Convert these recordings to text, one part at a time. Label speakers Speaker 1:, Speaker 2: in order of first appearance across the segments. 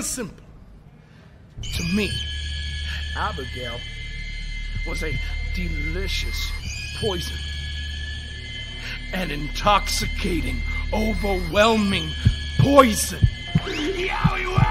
Speaker 1: And simple. To me, Abigail was a delicious poison. An intoxicating, overwhelming poison. Yowie wowie!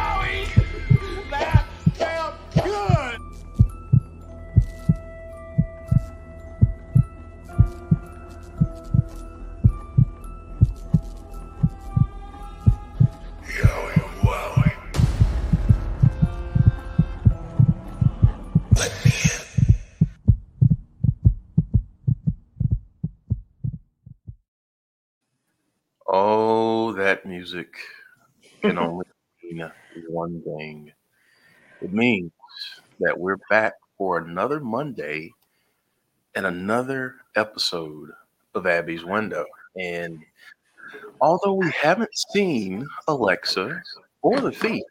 Speaker 2: Music can only mean one thing. It means that we're back for another Monday and another episode of Abby's Window. And although we haven't seen Alexa or the feet,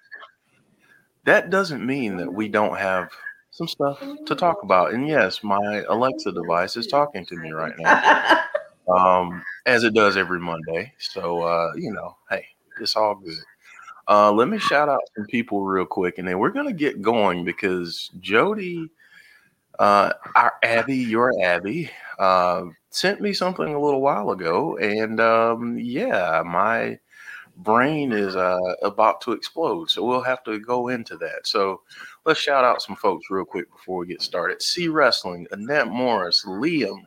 Speaker 2: that doesn't mean that we don't have some stuff to talk about. And yes, my Alexa device is talking to me right now um, as it does every Monday. So, uh, you know, hey, it's all good. Uh, let me shout out some people real quick, and then we're gonna get going because Jody, uh, our Abby, your Abby, uh, sent me something a little while ago, and um, yeah, my brain is uh, about to explode, so we'll have to go into that. So let's shout out some folks real quick before we get started. C Wrestling, Annette Morris, Liam,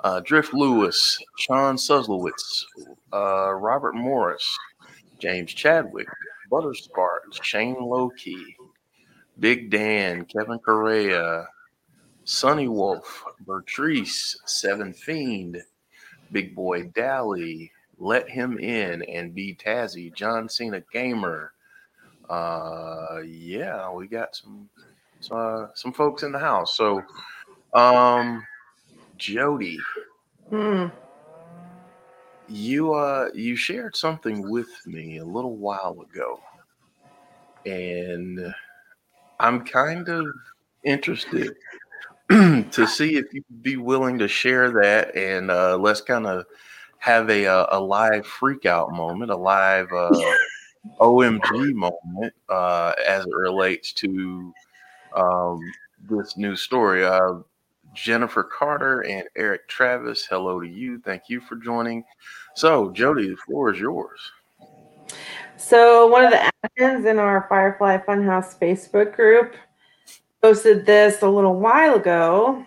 Speaker 2: uh, Drift Lewis, Sean Suslowitz, uh, Robert Morris, James Chadwick, Butterspark, Shane Lowkey, Big Dan, Kevin Correa, Sonny Wolf, Bertrice, Seven Fiend, Big Boy Dally, Let Him In, and B Tazzy, John Cena Gamer. Uh, yeah, we got some uh, some folks in the house. So, um, Jody,
Speaker 3: Hmm.
Speaker 2: you uh you shared something with me a little while ago and i'm kind of interested to see if you'd be willing to share that and uh let's kind of have a uh, a live freak out moment a live uh omg moment uh as it relates to um this new story uh Jennifer Carter and Eric Travis. Hello to you. Thank you for joining. So, Jody, the floor is yours.
Speaker 3: So one of the admins in our Firefly Funhouse Facebook group posted this a little while ago,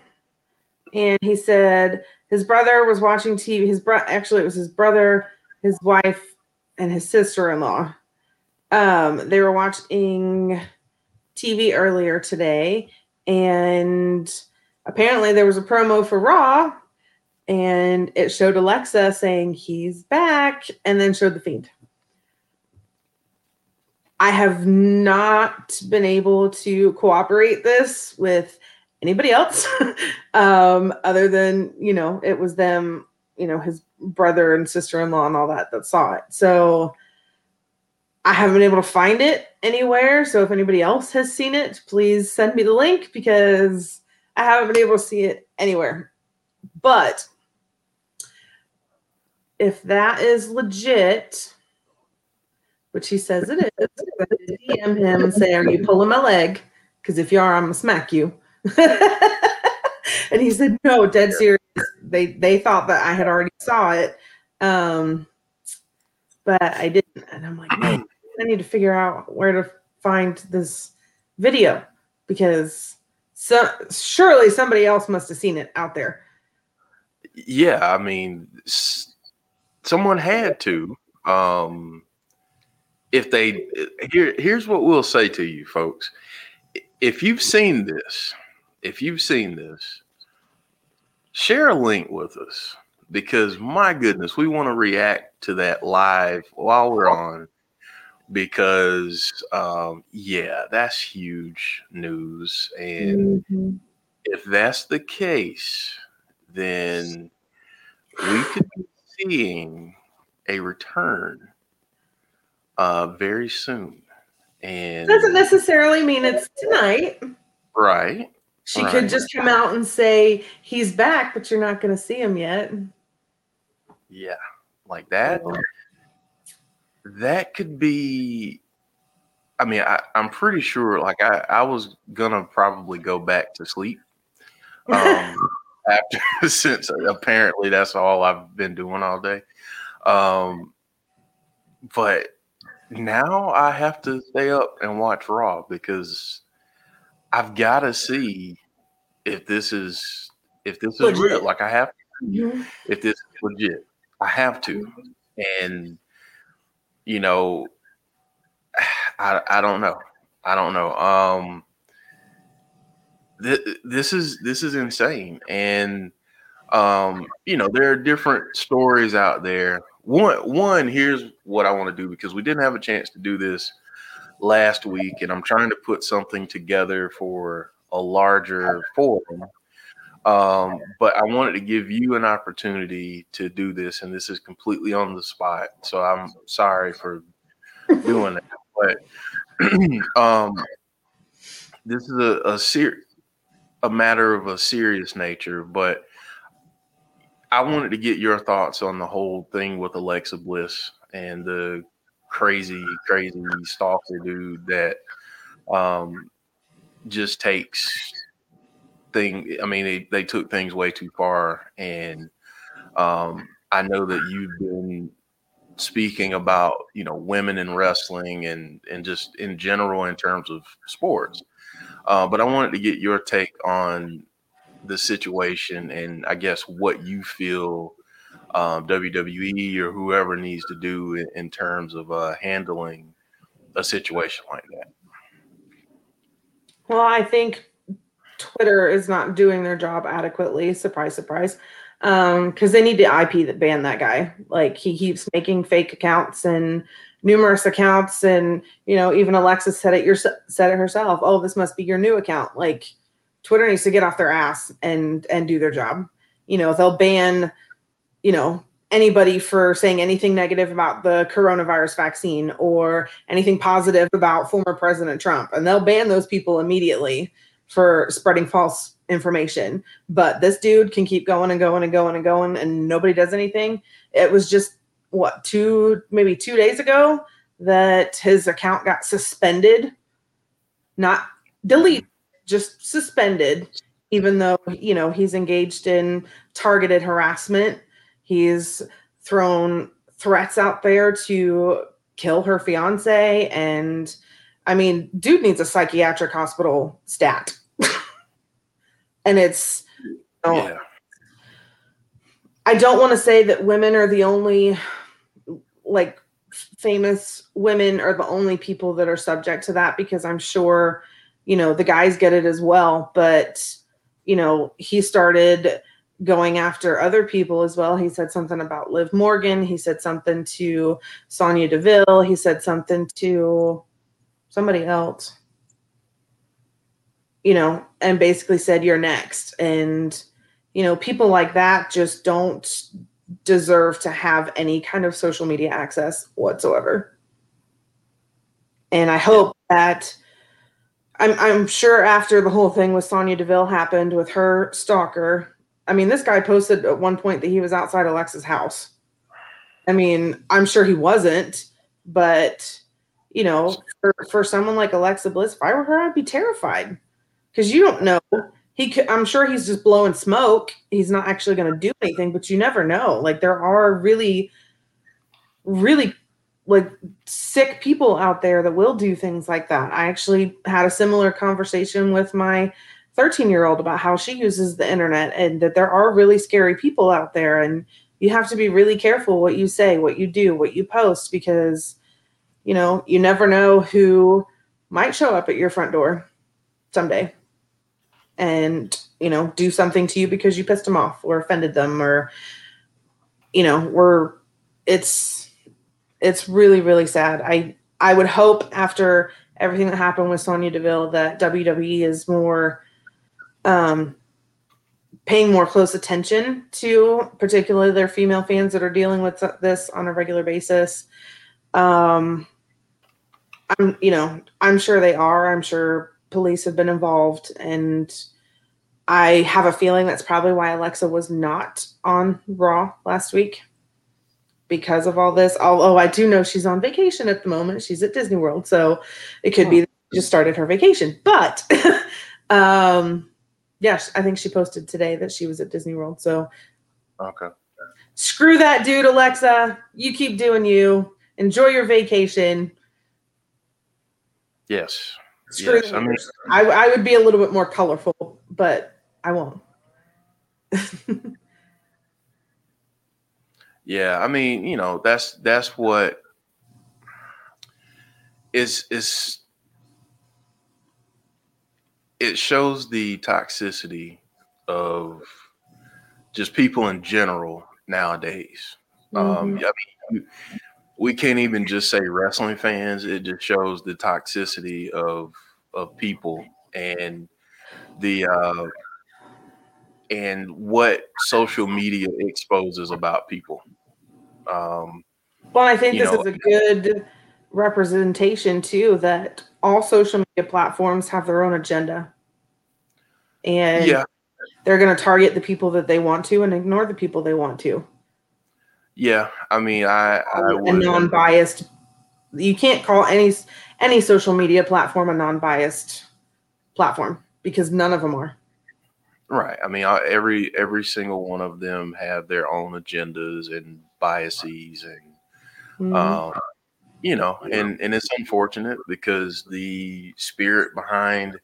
Speaker 3: and he said his brother was watching TV. His bro actually it was his brother, his wife, and his sister-in-law. Um, they were watching TV earlier today, and apparently there was a promo for Raw, and it showed Alexa saying he's back, and then showed the Fiend. I have not been able to cooperate this with anybody else, um, other than you know it was them, you know his brother and sister in law and all that that saw it. So I haven't been able to find it anywhere. So if anybody else has seen it, please send me the link because I haven't been able to see it anywhere. But if that is legit, which he says it is, DM him and say, Are you pulling my leg? Because if you are, I'm gonna smack you. and he said, No, dead serious. They they thought that I had already saw it. Um, but I didn't. And I'm like, man, I need to figure out where to find this video because so surely somebody else must have seen it out there.
Speaker 2: Yeah, I mean, s- someone had to. Um, if they here, here's what we'll say to you, folks. If you've seen this, if you've seen this, share a link with us because my goodness, we want to react to that live while we're on. Because um, yeah, that's huge news, and
Speaker 3: Mm-hmm.
Speaker 2: if that's the case, then we could be seeing a return uh, very soon. And
Speaker 3: Doesn't necessarily mean it's tonight.
Speaker 2: right,
Speaker 3: She
Speaker 2: Right.
Speaker 3: could just come out and say he's back, but you're not going to see him yet.
Speaker 2: yeah, like that. That could be. I mean, I, I'm pretty sure. Like, I, I was gonna probably go back to sleep um, after, since apparently that's all I've been doing all day. Um, but now I have to stay up and watch Raw because I've got to see if this is if this is
Speaker 3: Legit.
Speaker 2: real. Like I have to
Speaker 3: Mhm.
Speaker 2: if this is legit. I have to. And you know, I I don't know. I don't know. Um th- this is this is insane. And um, you know, there are different stories out there. One one, here's what I want to do because we didn't have a chance to do this last week, and I'm trying to put something together for a larger forum. Um, but I wanted to give you an opportunity to do this, and this is completely on the spot. So I'm sorry for doing that. But um, this is a a, ser- a matter of a serious nature. But I wanted to get your thoughts on the whole thing with Alexa Bliss and the crazy, crazy stalker dude that um, just takes thing. I mean, they, they took things way too far, and um, I know that you've been speaking about you know women in wrestling and and just in general in terms of sports. Uh, but I wanted to get your take on the situation and I guess what you feel um, WWE or whoever needs to do in, in terms of uh, handling a situation like that.
Speaker 3: Well, I think Twitter is not doing their job adequately. Surprise, surprise. Um, because they need to IP that ban that guy. Like he keeps making fake accounts and numerous accounts, and you know, even Alexa said it. Your said it herself. Oh, this must be your new account. Like Twitter needs to get off their ass and and do their job. You know, they'll ban, you know, anybody for saying anything negative about the coronavirus vaccine or anything positive about former President Trump, and they'll ban those people immediately for spreading false information. But this dude can keep going and going and going and going, and nobody does anything. It was just what two, maybe two days ago that his account got suspended, not deleted, just suspended, even though you know he's engaged in targeted harassment. He's thrown threats out there to kill her fiance, and I mean, dude needs a psychiatric hospital stat and it's you know,
Speaker 2: Yeah,
Speaker 3: I don't want to say that women are the only like famous women are the only people that are subject to that because I'm sure you know the guys get it as well but you know he started going after other people as well. He said something about Liv Morgan. He said something to Sonya Deville. He said something to somebody else you know and basically said you're next. And you know people like that just don't deserve to have any kind of social media access whatsoever. And i hope that i'm i'm sure after the whole thing with sonya deville happened with her stalker i mean this guy posted at one point that he was outside alexa's house. I mean i'm sure he wasn't but you know for, for someone like alexa bliss if i were her i'd be terrified because you don't know. He could i'm sure he's just blowing smoke. He's not actually going to do anything but you never know. Like there are really really like sick people out there that will do things like that. I actually had a similar conversation with my 13 year old about how she uses the internet and that there are really scary people out there and you have to be really careful what you say what you do what you post because you know you never know who might show up at your front door someday and you know do something to you because you pissed them off or offended them or you know we're it's it's really really sad. I i would hope after everything that happened with sonya deville that wwe is more um paying more close attention to particularly their female fans that are dealing with this on a regular basis. Um i'm you know i'm sure they are. I'm sure police have been involved and i have a feeling that's probably why alexa was not on raw last week because of all this. Although I do know she's on vacation at the moment. She's at Disney World, so it could be that she just started her vacation. But um yes, I think she posted today that she was at Disney World. So
Speaker 2: Okay.
Speaker 3: screw that dude, Alexa. You keep doing you. Enjoy your vacation.
Speaker 2: Yes.
Speaker 3: Screw
Speaker 2: Yes. I mean.
Speaker 3: I, I would be a little bit more colorful, but I won't.
Speaker 2: Yeah, I mean, you know, that's that's what is is it shows the toxicity of just people in general nowadays. Um,
Speaker 3: Mhm.
Speaker 2: I mean, we can't even just say wrestling fans. It just shows the toxicity of of people and the uh, and what social media exposes about people. Um,
Speaker 3: Well, I think this
Speaker 2: know-
Speaker 3: is a good representation too that all social media platforms have their own agenda. And
Speaker 2: yeah,
Speaker 3: they're going to target the people that they want to and ignore the people they want to.
Speaker 2: Yeah. I mean, I I
Speaker 3: a
Speaker 2: would
Speaker 3: non-biased you can't call any any social media platform a non-biased platform because none of them are.
Speaker 2: right. I mean, I- every every single one of them have their own agendas and biases and
Speaker 3: Mhm.
Speaker 2: um, you know, and and it's unfortunate because the spirit behind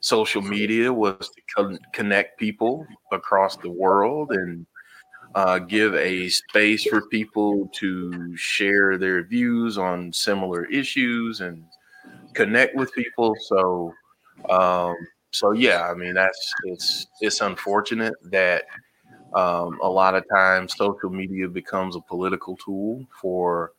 Speaker 2: social media was to con- connect people across the world and uh, give a space for people to share their views on similar issues and connect with people. So, um, so yeah, I mean that's it's it's unfortunate that um, a lot of times social media becomes a political tool for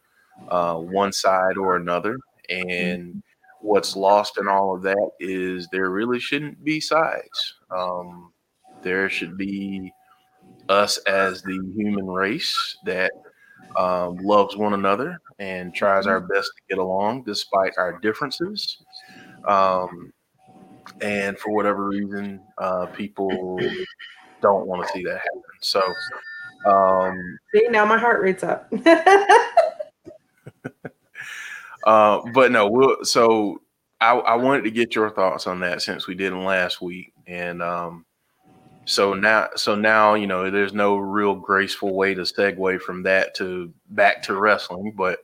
Speaker 2: uh, one side or another. And what's lost in all of that is there really shouldn't be sides. Um, there should be us as the human race that um, loves one another and tries our best to get along despite our differences. Um, and for whatever reason, uh, people don't want to see that happen. So, um,
Speaker 3: See, now my heart rate's up.
Speaker 2: Uh, but no, we'll, so I, I wanted to get your thoughts on that since we didn't last week, and um, so now, so now you know, there's no real graceful way to segue from that to back to wrestling, but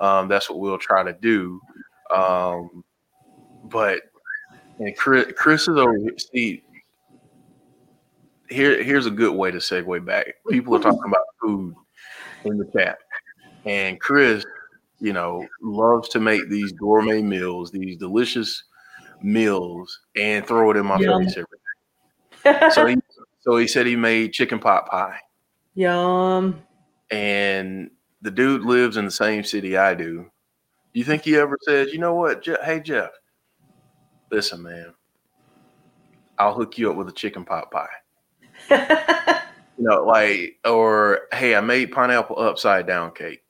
Speaker 2: um, that's what we'll try to do. Um, but and Chris, Chris is over. here. See, here, here's a good way to segue back. People are talking about food in the chat, and Chris you know, loves to make these gourmet meals, these delicious meals, and throw it in my
Speaker 3: Yum.
Speaker 2: face every day. So he, so he said he made chicken pot pie,
Speaker 3: Yum.
Speaker 2: and the dude lives in the same city I do. You think he ever says, you know what, hey Jeff, listen, man, I'll hook you up with a chicken pot pie. You know, like, or hey, I made pineapple upside down cake.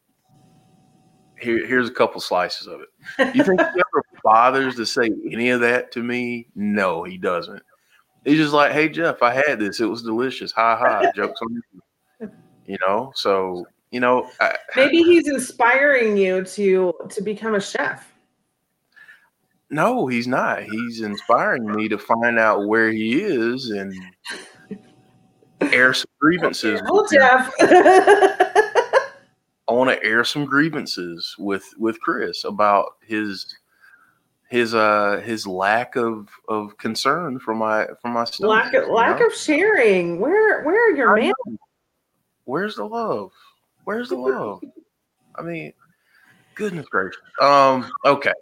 Speaker 2: Here, here's a couple slices of it. You think he ever bothers to say any of that to me? No, he doesn't. He's just like, hey Jeff, I had this. It was delicious. Ha ha. Jokes on you. You know, so you know, I,
Speaker 3: Maybe he's inspiring you to to become a chef.
Speaker 2: no, he's not. He's inspiring me to find out where he is and air some grievances. With.
Speaker 3: Jeff.
Speaker 2: I want to air some grievances with with Chris about his his uh his lack of of concern for my for my stomach.
Speaker 3: lack of lack
Speaker 2: know?
Speaker 3: of sharing. Where where are your man?
Speaker 2: Where's the love? Where's the love? I mean, goodness gracious. Um. Okay.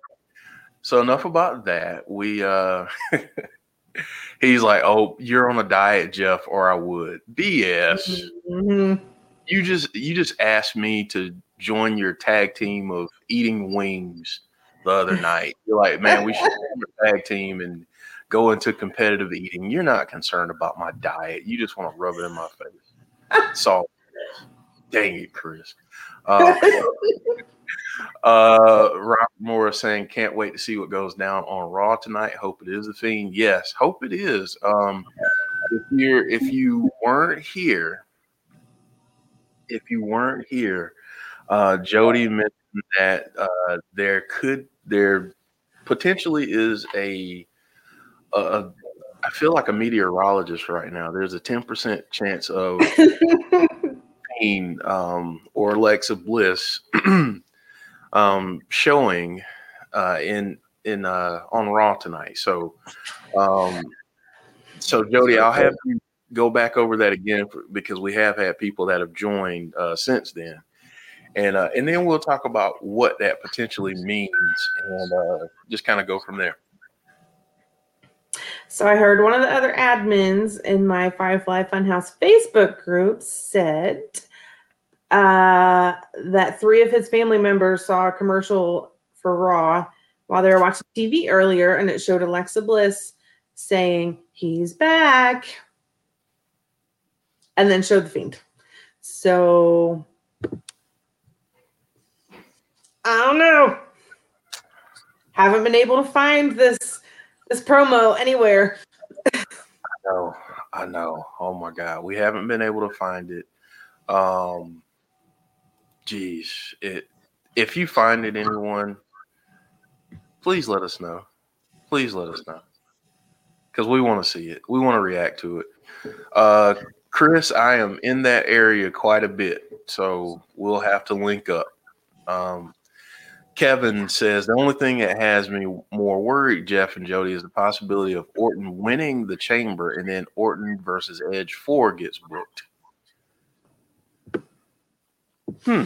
Speaker 2: So enough about that. We uh. he's like, oh, you're on a diet, Jeff, or I would. BS.
Speaker 3: Mhm.
Speaker 2: you just you just asked me to join your tag team of eating wings the other night. You're like, man, we should tag team and go into competitive eating. You're not concerned about my diet. You just want to rub it in my face. So, dang it, Chris. Uh, uh, Robert Morris saying, can't wait to see what goes down on Raw tonight. Hope it is the Fiend. Yes, hope it is. Um, if you're if you weren't here if you weren't here, Uh, Jody mentioned that uh, there could there potentially is a, I feel like a meteorologist right now. There's a ten percent chance of pain um, or Alexa Bliss um, showing uh, in in uh, on Raw tonight. So, um, so Jody, I'll have you go back over that again for, because we have had people that have joined uh, since then, and uh, and then we'll talk about what that potentially means and uh, just kind of go from there.
Speaker 3: So I heard one of the other admins in my Firefly Funhouse Facebook group said uh, that three of his family members saw a commercial for Raw while they were watching TV earlier, and it showed Alexa Bliss saying he's back, and then showed the Fiend. So I don't know. Haven't been able to find this this promo anywhere.
Speaker 2: I know, I know. Oh my God, we haven't been able to find it. Um, geez, it. If you find it, anyone, please let us know. Please let us know because we want to see it. We want to react to it. Uh, Chris, I am in that area quite a bit, so we'll have to link up. Um, Kevin says the only thing that has me more worried, Jeff and Jody, is the possibility of Orton winning the chamber and then Orton versus Edge 4 gets booked. Hmm.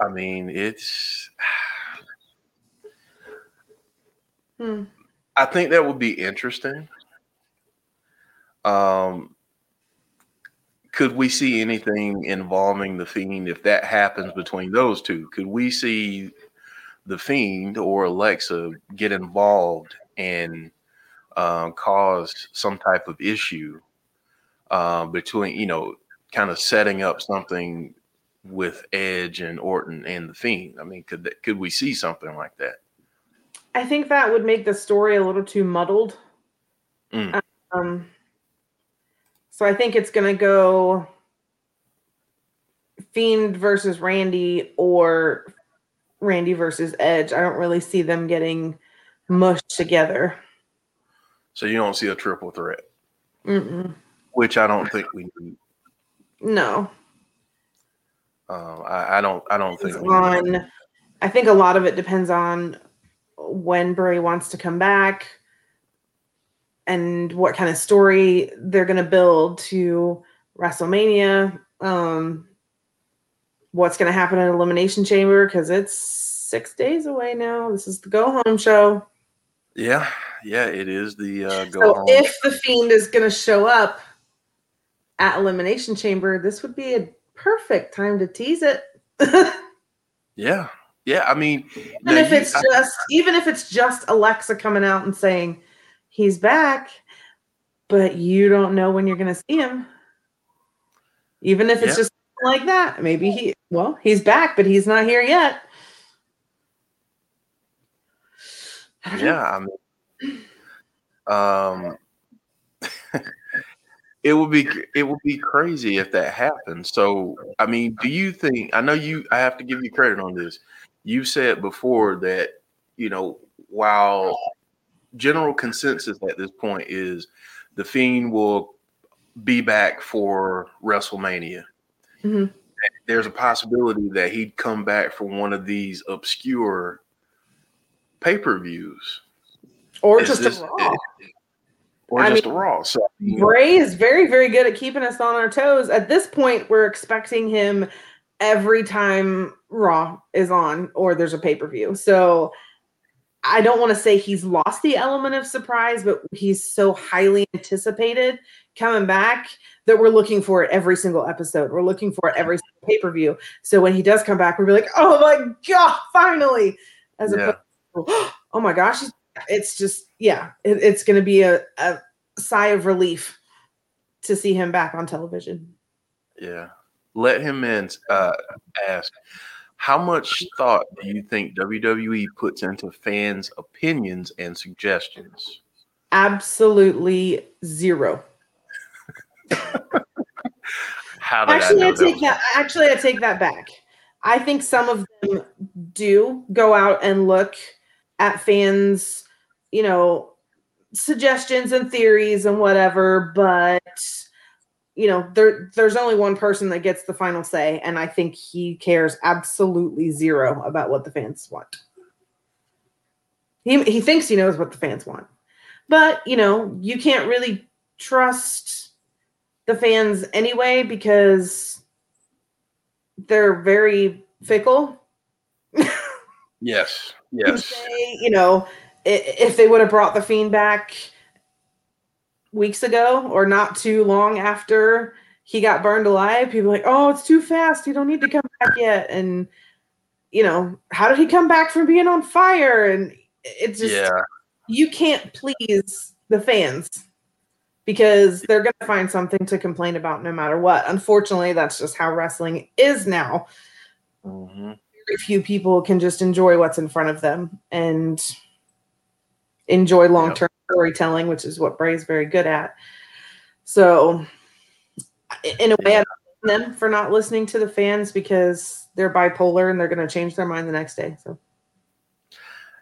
Speaker 2: I mean, it's.
Speaker 3: Hmm.
Speaker 2: I think that would be interesting. Um, could we see anything involving the fiend if that happens between those two? Could we see the fiend or Alexa get involved and uh, cause some type of issue uh, between, you know, kind of setting up something with Edge and Orton and the Fiend? I mean, could that, could we see something like that?
Speaker 3: I think that would make the story a little too muddled.
Speaker 2: Mm.
Speaker 3: Um, so I think it's going to go Fiend versus Randy or Randy versus Edge. I don't really see them getting mushed together.
Speaker 2: So you don't see a triple threat,
Speaker 3: Mm-mm.
Speaker 2: which I don't think we need.
Speaker 3: No.
Speaker 2: Um, I, I don't. I don't think. we need.
Speaker 3: on. I think a lot of it depends on when Bray wants to come back and what kind of story they're going to build to WrestleMania. Um, what's going to happen at Elimination Chamber because it's six days away now. This is the go home show.
Speaker 2: Yeah, yeah, it is the uh, go
Speaker 3: So
Speaker 2: home.
Speaker 3: if the Fiend is going to show up at Elimination Chamber, this would be a perfect time to tease it.
Speaker 2: yeah, yeah. I mean,
Speaker 3: even if
Speaker 2: you-
Speaker 3: it's
Speaker 2: I-
Speaker 3: just even if it's just Alexa coming out and saying he's back, but you don't know when you're going to see him. Even if it's
Speaker 2: Yeah.
Speaker 3: just like that, maybe he well, he's back, but he's not here yet. I don't know.
Speaker 2: yeah, I mean, um, it would be it would be crazy if that happened. So, I mean, do you think? I know you. I have to give you credit on this. You said before that you know while general consensus at this point is the Fiend will be back for WrestleMania.
Speaker 3: Mhm.
Speaker 2: There's a possibility that he'd come back for one of these obscure pay per views.
Speaker 3: Or just
Speaker 2: this-
Speaker 3: a raw.
Speaker 2: or
Speaker 3: I
Speaker 2: just a Raw. So mean,
Speaker 3: Bray is very, very good at keeping us on our toes. At this point, we're expecting him every time Raw is on or there's a pay per view. So I don't want to say he's lost the element of surprise, but he's so highly anticipated coming back that we're looking for it every single episode. We're looking for it every pay per view. So when he does come back, we'll be like, oh my God, finally. As
Speaker 2: Yeah.
Speaker 3: opposed to, oh my gosh, it's just yeah it, it's going to be a, a sigh of relief to see him back on television
Speaker 2: yeah. Let him in. Uh, ask how much thought do you think WWE puts into fans' opinions and suggestions?
Speaker 3: absolutely zero
Speaker 2: How did
Speaker 3: Actually,
Speaker 2: I
Speaker 3: I take that. Actually, I take that back. I think some of them do go out and look at fans, you know, suggestions and theories and whatever. But you know, there there's only one person that gets the final say, and I think he cares absolutely zero about what the fans want. He he thinks he knows what the fans want, but you know, you can't really trust the fans anyway because they're very fickle.
Speaker 2: Yes, yes,
Speaker 3: say, you know, if they would have brought the fiend back weeks ago or not too long after he got burned alive, people are like, oh, it's too fast. You don't need to come back yet. And you know, how did he come back from being on fire? And it's just
Speaker 2: yeah,
Speaker 3: you can't please the fans because they're going to find something to complain about no matter what. Unfortunately, that's just how wrestling is now.
Speaker 2: hmm
Speaker 3: Very few people can just enjoy what's in front of them and enjoy long term storytelling, which is what Bray's very good at. So, in a way, I don't blame them for not listening to the fans because they're bipolar and they're going to change their mind the next day. So,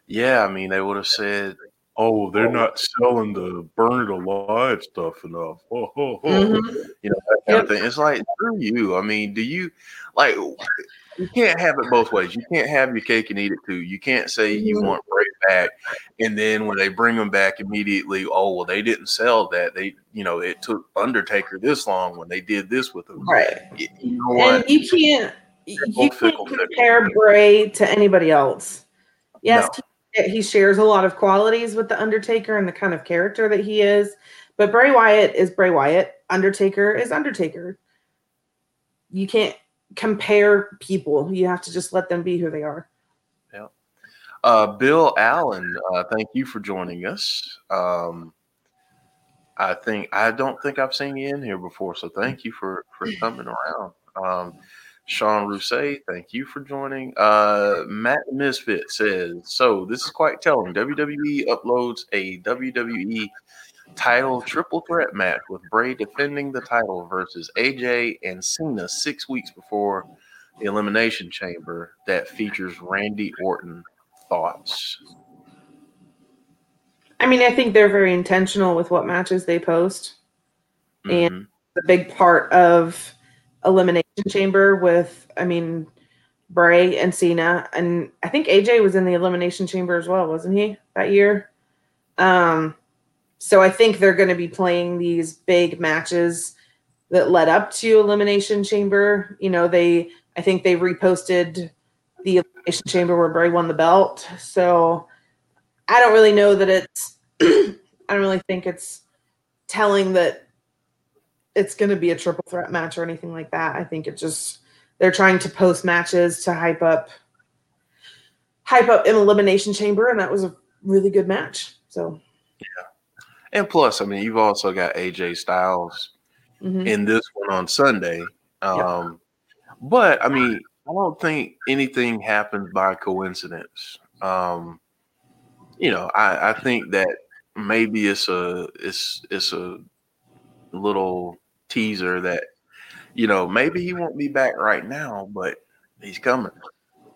Speaker 2: yeah. I mean, they would have said, "Oh, they're not selling the burn it alive stuff enough." Oh, oh, oh.
Speaker 3: mhm.
Speaker 2: You know that kind of thing. It's like screw you. I mean, do you like? You can't have it both ways. You can't have your cake and eat it too. You can't say you
Speaker 3: Mhm.
Speaker 2: want Bray back, and then when they bring them back immediately, oh well, they didn't sell that. They, you know, it took Undertaker this long when they did this with him.
Speaker 3: right.
Speaker 2: You you know what?
Speaker 3: And you can't you can't
Speaker 2: fickle, fickle.
Speaker 3: compare Bray to anybody else. Yes,
Speaker 2: No.
Speaker 3: he, he shares a lot of qualities with the Undertaker and the kind of character that he is, but Bray Wyatt is Bray Wyatt. Undertaker is Undertaker. You can't compare people. You have to just let them be who they are.
Speaker 2: Uh, Bill Allen, uh, thank you for joining us. Um, I think I don't think I've seen you in here before, so thank you for for coming around. Um, Sean Rousset, thank you for joining. Uh, Matt Misfit says, so this is quite telling. WWE uploads a WWE title triple threat match with Bray defending the title versus AJ and Cena six weeks before the Elimination Chamber that features Randy Orton. Thoughts?
Speaker 3: I mean, I think they're very intentional with what matches they post. And-
Speaker 2: Mhm.
Speaker 3: the big part of Elimination Chamber with, I mean, Bray and Cena, and I think AJ was in the Elimination Chamber as well, wasn't he that year? Um, so I think they're going to be playing these big matches that led up to Elimination Chamber. You know, they, I think they reposted the Elimination Chamber where Bray won the belt. So I don't really know that it's, I don't really think it's telling that it's going to be a triple threat match or anything like that. I think it just they're trying to post matches to hype up hype up an elimination chamber and that was a really good match. So, yeah
Speaker 2: And plus, I mean, you've also got AJ Styles
Speaker 3: mhm.
Speaker 2: in this one on Sunday. Um, But I mean, I don't think anything happens by coincidence. Um, you know, I, I think that maybe it's a it's it's a little teaser that you know maybe he won't be back right now, but he's coming.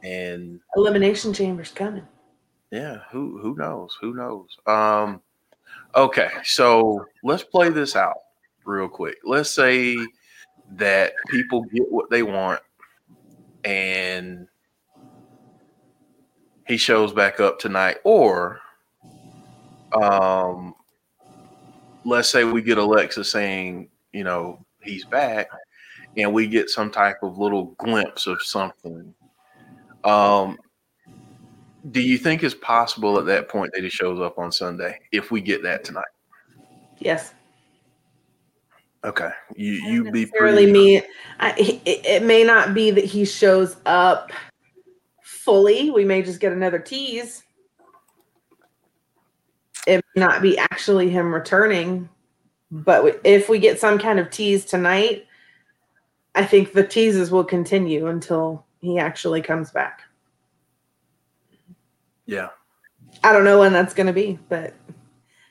Speaker 2: And
Speaker 3: elimination chamber's coming.
Speaker 2: yeah, who who knows? Who knows? Um, okay, so let's play this out real quick. Let's say that people get what they want, and he shows back up tonight, or um, let's say we get Alexa saying, you know, he's back, and we get some type of little glimpse of something. Um, do you think it's possible at that point that he shows up on Sunday if we get that tonight?
Speaker 3: Yes.
Speaker 2: Okay, you you be pretty,
Speaker 3: me. I, it, it may not be that he shows up fully. We may just get another tease. It may not be actually him returning, but if we get some kind of tease tonight, I think the teases will continue until he actually comes back.
Speaker 2: yeah.
Speaker 3: I don't know when that's going to be, but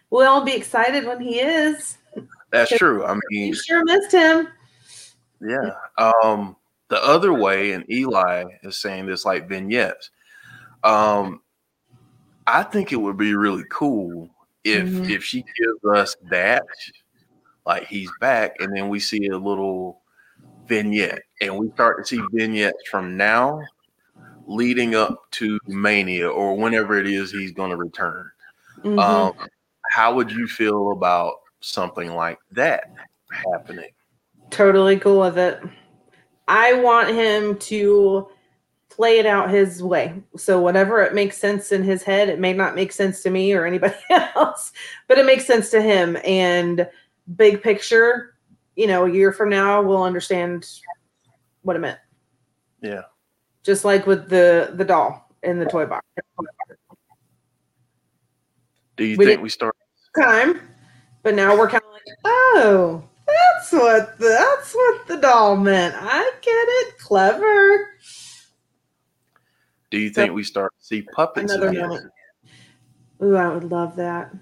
Speaker 3: we'll all be excited when he is.
Speaker 2: That's true. I mean,
Speaker 3: You sure missed him.
Speaker 2: Yeah. Um, the other way, and Eli is saying this like vignettes. Um, I think it would be really cool if
Speaker 3: Mhm.
Speaker 2: if she gives us that, like he's back, and then we see a little vignette, and we start to see vignettes from now leading up to Mania or whenever it is he's going to return.
Speaker 3: Mhm.
Speaker 2: Um, how would you feel about something like that happening?
Speaker 3: totally cool with it. I want him to play it out his way. So whatever it makes sense in his head, it may not make sense to me or anybody else, but it makes sense to him. And big picture, you know, a year from now, we'll understand what it meant.
Speaker 2: Yeah.
Speaker 3: Just like with the the doll in the toy box.
Speaker 2: Do you
Speaker 3: We
Speaker 2: think we start?
Speaker 3: Time, but now we're kind of like, oh, that's what the, that's what the doll meant. I get it. Clever.
Speaker 2: Do you think we start to see puppets
Speaker 3: Another
Speaker 2: again?
Speaker 3: moment. Ooh, I would love that.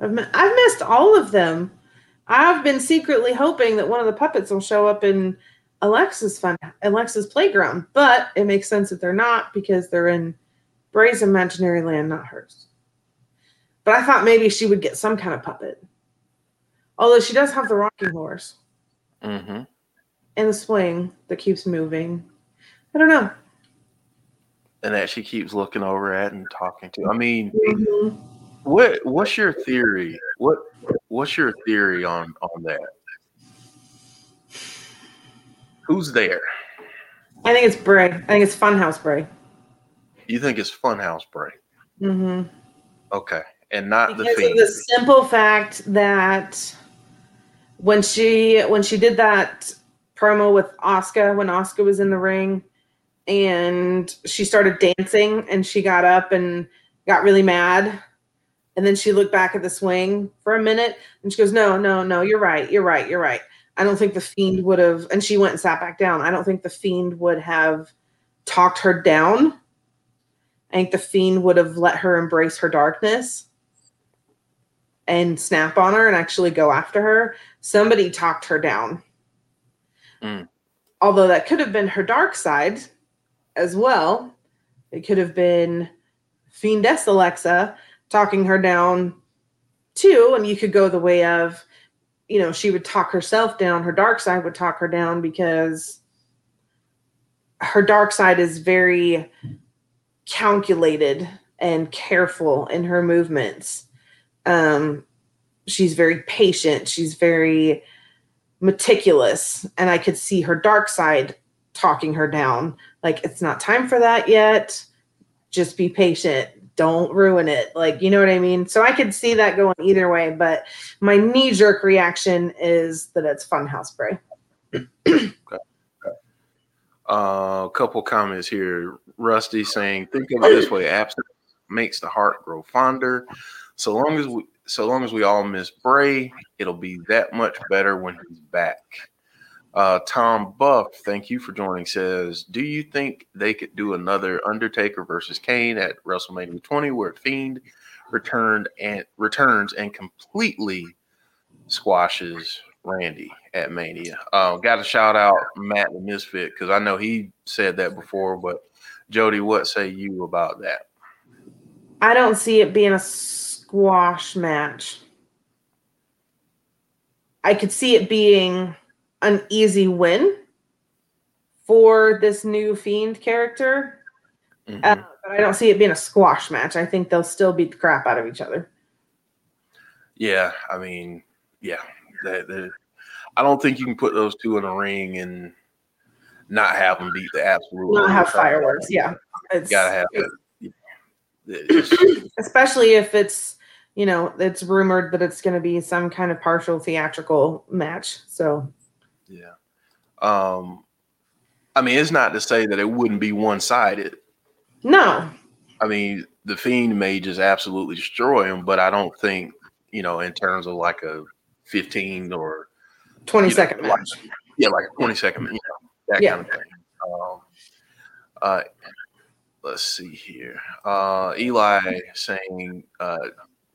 Speaker 3: I've, I've missed all of them. I've been secretly hoping that one of the puppets will show up in Alexa's fun, Alexa's playground, but it makes sense that they're not because they're in Bray's imaginary land, not hers. But I thought maybe she would get some kind of puppet. Although she does have the rocking horse
Speaker 2: Mm-hmm.
Speaker 3: and the swing that keeps moving. I don't know.
Speaker 2: And that she keeps looking over at and talking to. I mean,
Speaker 3: Mhm.
Speaker 2: what what's your theory? What what's your theory on on that? Who's there?
Speaker 3: I think it's Bray. I think it's Funhouse Bray.
Speaker 2: You think it's Funhouse Bray?
Speaker 3: Mm-hmm.
Speaker 2: Okay, and not the
Speaker 3: because of the simple fact that when she when she did that promo with Oscar when Oscar was in the ring and she started dancing and she got up and got really mad. And then she looked back at the swing for a minute and she goes no no no you're right you're right you're right. I don't think the fiend would have and she went and sat back down. I don't think the fiend would have talked her down. I think the fiend would have let her embrace her darkness and snap on her and actually go after her. Somebody talked her down.
Speaker 2: Mm.
Speaker 3: Although that could have been her dark side as well. It could have been Fiendess Alexa talking her down too. And you could go the way of, you know, she would talk herself down, her dark side would talk her down because her dark side is very calculated and careful in her movements. Um, she's very patient. She's very meticulous, and I could see her dark side talking her down. Like it's not time for that yet. Just be patient. Don't ruin it. Like you know what I mean. So I could see that going either way. But my knee jerk reaction is that it's Funhouse Bray.
Speaker 2: Uh, a couple comments here. Rusty saying, "Think of it this way: absence makes the heart grow fonder. So long as we, so long as we all miss Bray, it'll be that much better when he's back." Uh, Tom Buff, thank you for joining. Says, "Do you think they could do another Undertaker versus Kane at WrestleMania 20, where Fiend returned and returns and completely squashes Randy at Mania. Uh, got to shout out Matt the Misfit because I know he said that before. But Jody, what say you about that?
Speaker 3: I don't see it being a squash match. I could see it being an easy win for this new fiend character,
Speaker 2: Mhm.
Speaker 3: uh, but I don't see it being a squash match. I think they'll still beat the crap out of each other.
Speaker 2: yeah, I mean, yeah, that, that- I don't think you can put those two in a ring and not have them beat the absolute.
Speaker 3: Not have
Speaker 2: crap out of
Speaker 3: fireworks. Yeah, it's,
Speaker 2: gotta have it. It's-
Speaker 3: especially if it's you know it's rumored that it's going to be some kind of partial theatrical match. So
Speaker 2: Yeah. Um, I mean, it's not to say that it wouldn't be one sided.
Speaker 3: no,
Speaker 2: I mean, the Fiend may just absolutely destroy him, but I don't think, you know, in terms of like a 15 or,
Speaker 3: twenty
Speaker 2: second know,
Speaker 3: second
Speaker 2: like-
Speaker 3: match.
Speaker 2: yeah, like a 20 second, you know, that
Speaker 3: Yeah.
Speaker 2: kind of thing. Um, uh, let's see here. Uh, Eli saying, uh,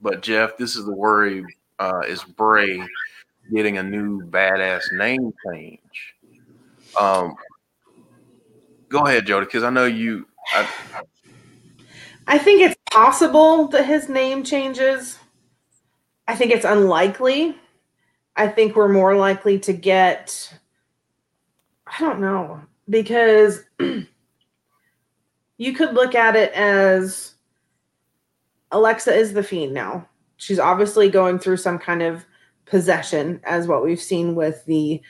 Speaker 2: but Jeff, this is the worry uh, is Bray getting a new badass name change. Um, go ahead, Jody, because I know you. I,
Speaker 3: I think it's possible that his name changes. I think it's unlikely. I think we're more likely to get. I don't know because you could look at it as Alexa is the fiend now. She's obviously going through some kind of possession, as what we've seen with the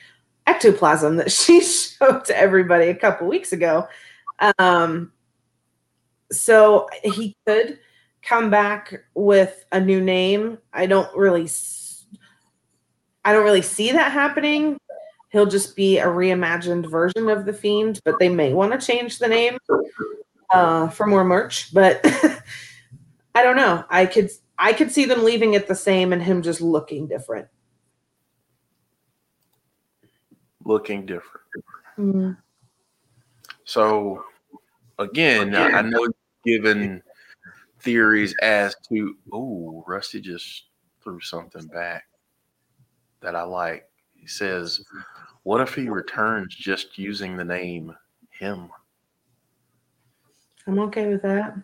Speaker 3: ectoplasm that she showed to everybody a couple weeks ago. Um, so he could come back with a new name. I don't really, I don't really see that happening. He'll just be a reimagined version of the Fiend, but they may want to change the name uh, for more merch. But I don't know. I could, I could see them leaving it the same and him just looking different.
Speaker 2: Looking different.
Speaker 3: Mm-hmm.
Speaker 2: So again, I know given theories as to oh, Rusty just threw something back that I like. He says, What if he returns just using the name him?
Speaker 3: I'm okay with that.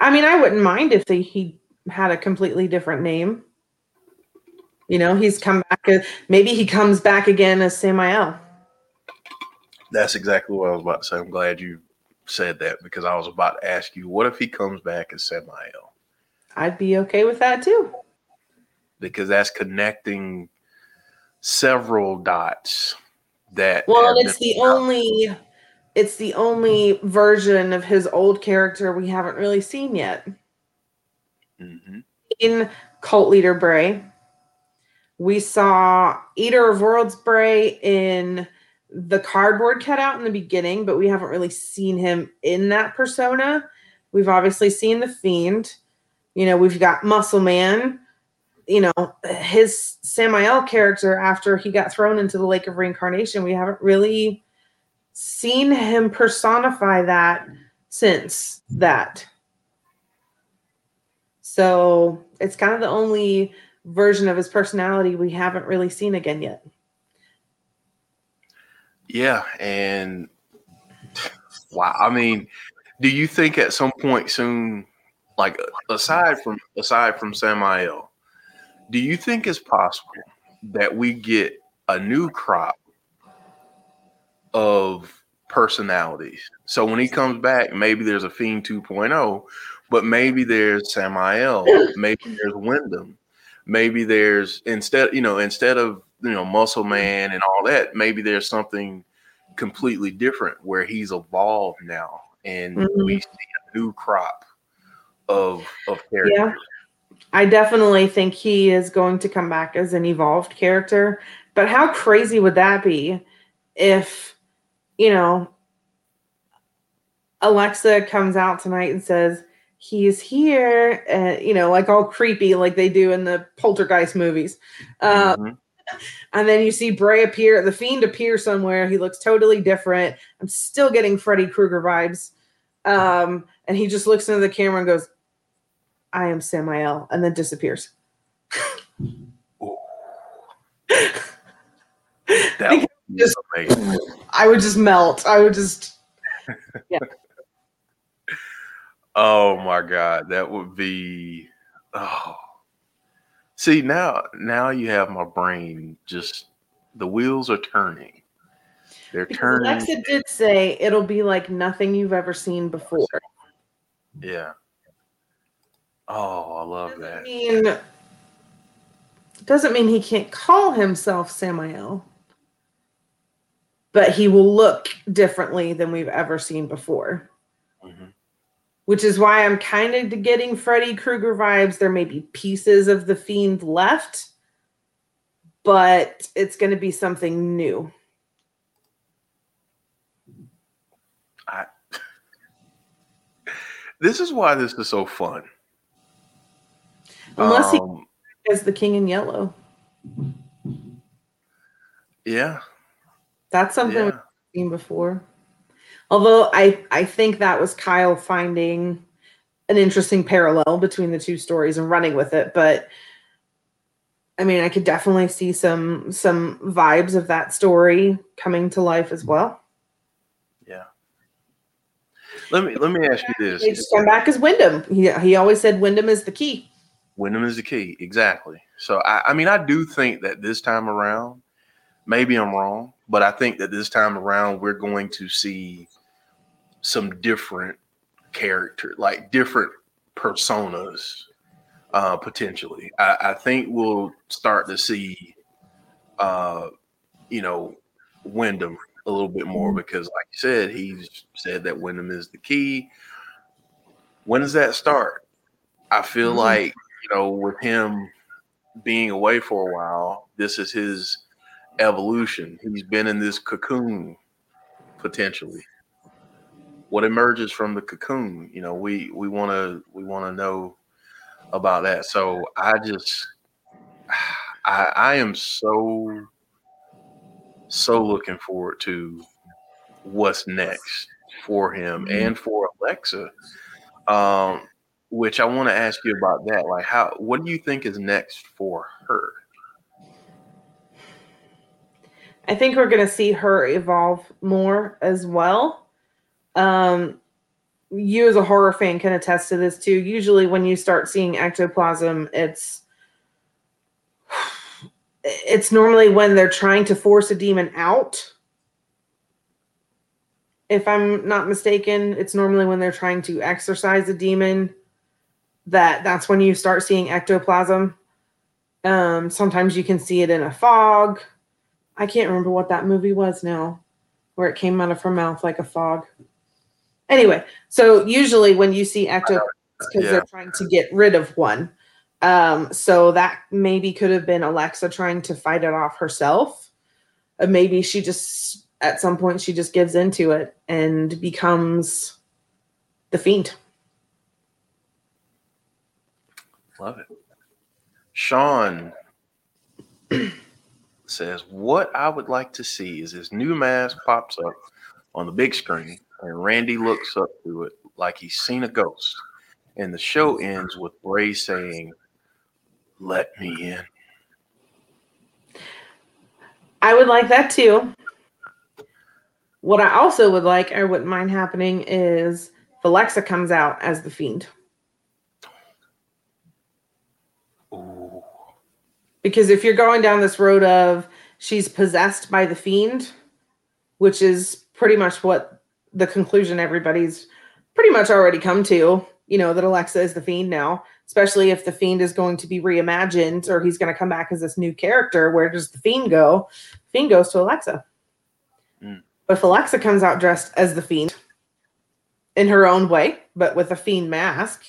Speaker 3: I mean, I wouldn't mind if they, he had a completely different name. You know, he's come back. Uh, maybe he comes back again as Samael.
Speaker 2: That's exactly what I was about to say. I'm glad you said that because I was about to ask you, what if he comes back as Samael?
Speaker 3: I'd be okay with that too.
Speaker 2: Because that's connecting several dots that
Speaker 3: Well, it's the only it's the only version of his old character we haven't really seen yet.
Speaker 2: Mm-hmm.
Speaker 3: In Cult Leader Bray, we saw Eater of Worlds Bray in the cardboard cutout in the beginning, but we haven't really seen him in that persona. We've obviously seen the Fiend. You know, we've got Muscle Man. You know, his Samael character after he got thrown into the Lake of Reincarnation, we haven't really seen him personify that since that. So it's kind of the only version of his personality we haven't really seen again yet.
Speaker 2: Yeah, and wow, I mean, do you think at some point soon, like aside from aside from Samael, do you think it's possible that we get a new crop of personalities? So when he comes back, maybe there's a Fiend 2.0, but maybe there's Samael, maybe there's Windham, maybe there's instead, you know, instead of you know muscle man and all that maybe there's something completely different where he's evolved now and
Speaker 3: Mhm.
Speaker 2: we see a new crop of of characters
Speaker 3: Yeah. I definitely think he is going to come back as an evolved character. But how crazy would that be if, you know, Alexa comes out tonight and says, he's here, and, you know, like all creepy, like they do in the poltergeist movies. Uh,
Speaker 2: Mhm.
Speaker 3: and then you see Bray appear, the fiend appear somewhere. He looks totally different. I'm still getting Freddy Krueger vibes. Um, and he just looks into the camera and goes, I am Samael, and then disappears.
Speaker 2: that
Speaker 3: Just-
Speaker 2: amazing.
Speaker 3: I would just melt. I would just Yeah.
Speaker 2: oh my god that would be oh see now now you have my brain just the wheels are turning they're
Speaker 3: because
Speaker 2: turning
Speaker 3: Alexa did say it'll be like nothing you've ever seen before.
Speaker 2: yeah oh i love
Speaker 3: Doesn't
Speaker 2: that
Speaker 3: mean doesn't mean he can't call himself Samael, but he will look differently than we've ever seen before.
Speaker 2: Mhm.
Speaker 3: Which is why I'm kind of getting Freddy Krueger vibes. There may be pieces of the fiend left, but it's going to be something new.
Speaker 2: I, this is why this is so fun.
Speaker 3: Unless he
Speaker 2: Um,
Speaker 3: has the king in yellow.
Speaker 2: yeah,
Speaker 3: That's something
Speaker 2: yeah.
Speaker 3: we've seen before. Although I, I think that was Kyle finding an interesting parallel between the two stories and running with it. But I mean, I could definitely see some some vibes of that story coming to life as well.
Speaker 2: Yeah. Let me let me ask you this.
Speaker 3: They just come back as Windham. He he always said Windham is the key.
Speaker 2: Windham is the key, exactly. So I, I mean, I do think that this time around, maybe I'm wrong, but I think that this time around we're going to see some different character, like different personas, uh, potentially. I, I think we'll start to see, uh, you know, Windham a little bit more because, like you said, he's said that Windham is the key. When does that start? I feel
Speaker 3: Mhm.
Speaker 2: like you know, with him being away for a while, this is his evolution. He's been in this cocoon potentially. What emerges from the cocoon? You know, we we want to we want to know about that. So I just I I am so so looking forward to what's next for him
Speaker 3: Mhm.
Speaker 2: and for Alexa. Um, which I want to ask you about that. Like, how? What do you think is next for her?
Speaker 3: I think we're going to see her evolve more as well. Um, you, as a horror fan, can attest to this too. Usually, when you start seeing ectoplasm, it's it's normally when they're trying to force a demon out. If I'm not mistaken, it's normally when they're trying to exorcise a demon that that's when you start seeing ectoplasm. Um, sometimes you can see it in a fog. I can't remember what that movie was now, where it came out of her mouth like a fog. Anyway, so usually when you see ectoplasm, because
Speaker 2: Yeah.
Speaker 3: they're trying to get rid of one. Um, so that maybe could have been Alexa trying to fight it off herself. Uh, maybe she just at some point she just gives into it and becomes the fiend.
Speaker 2: Love it. Sean says, What I would like to see is this new mask pops up on the big screen, and Randy looks up to it like he's seen a ghost. And the show ends with Bray saying, Let me in.
Speaker 3: I would like that too. What I also would like, or wouldn't mind happening, is if Alexa comes out as the fiend. Because if you're going down this road of she's possessed by the fiend, which is pretty much what the conclusion everybody's pretty much already come to, you know, that Alexa is the fiend now, especially if the fiend is going to be reimagined or he's going to come back as this new character. Where does the fiend go? Fiend goes to Alexa.
Speaker 2: Mm.
Speaker 3: But if Alexa comes out dressed as the fiend in her own way, but with a fiend mask,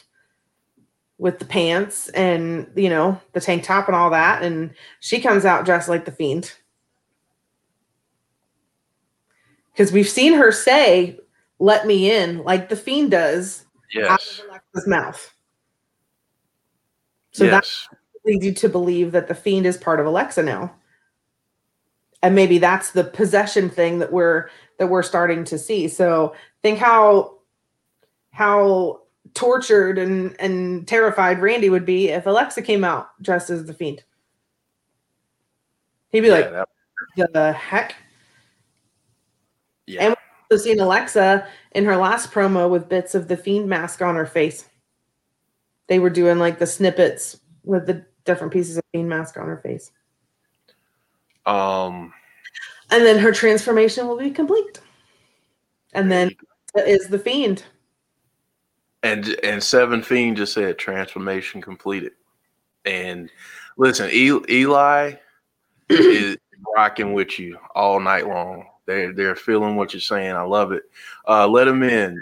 Speaker 3: with the pants and you know the tank top and all that and she comes out dressed like the fiend. Because we've seen her say let me in like the fiend does. Out
Speaker 2: Yes.
Speaker 3: of alexa's mouth. So that leads you to believe that the fiend is part of alexa now. And maybe that's the possession thing that we're that we're starting to see. So think how how tortured and and terrified randy would be if alexa came out dressed as the fiend. He'd be
Speaker 2: yeah,
Speaker 3: like
Speaker 2: that-
Speaker 3: the heck?
Speaker 2: Yeah.
Speaker 3: and- we've also seen alexa in her last promo with bits of the fiend mask on her face. They were doing like the snippets with the different pieces of fiend mask on her face.
Speaker 2: Um,
Speaker 3: and then her transformation will be complete. And then is the fiend
Speaker 2: and and Seven Fiend just said transformation completed. And listen, E- Eli is rocking with you all night long. They're they're feeling what you're saying. I love it. Uh, Let him in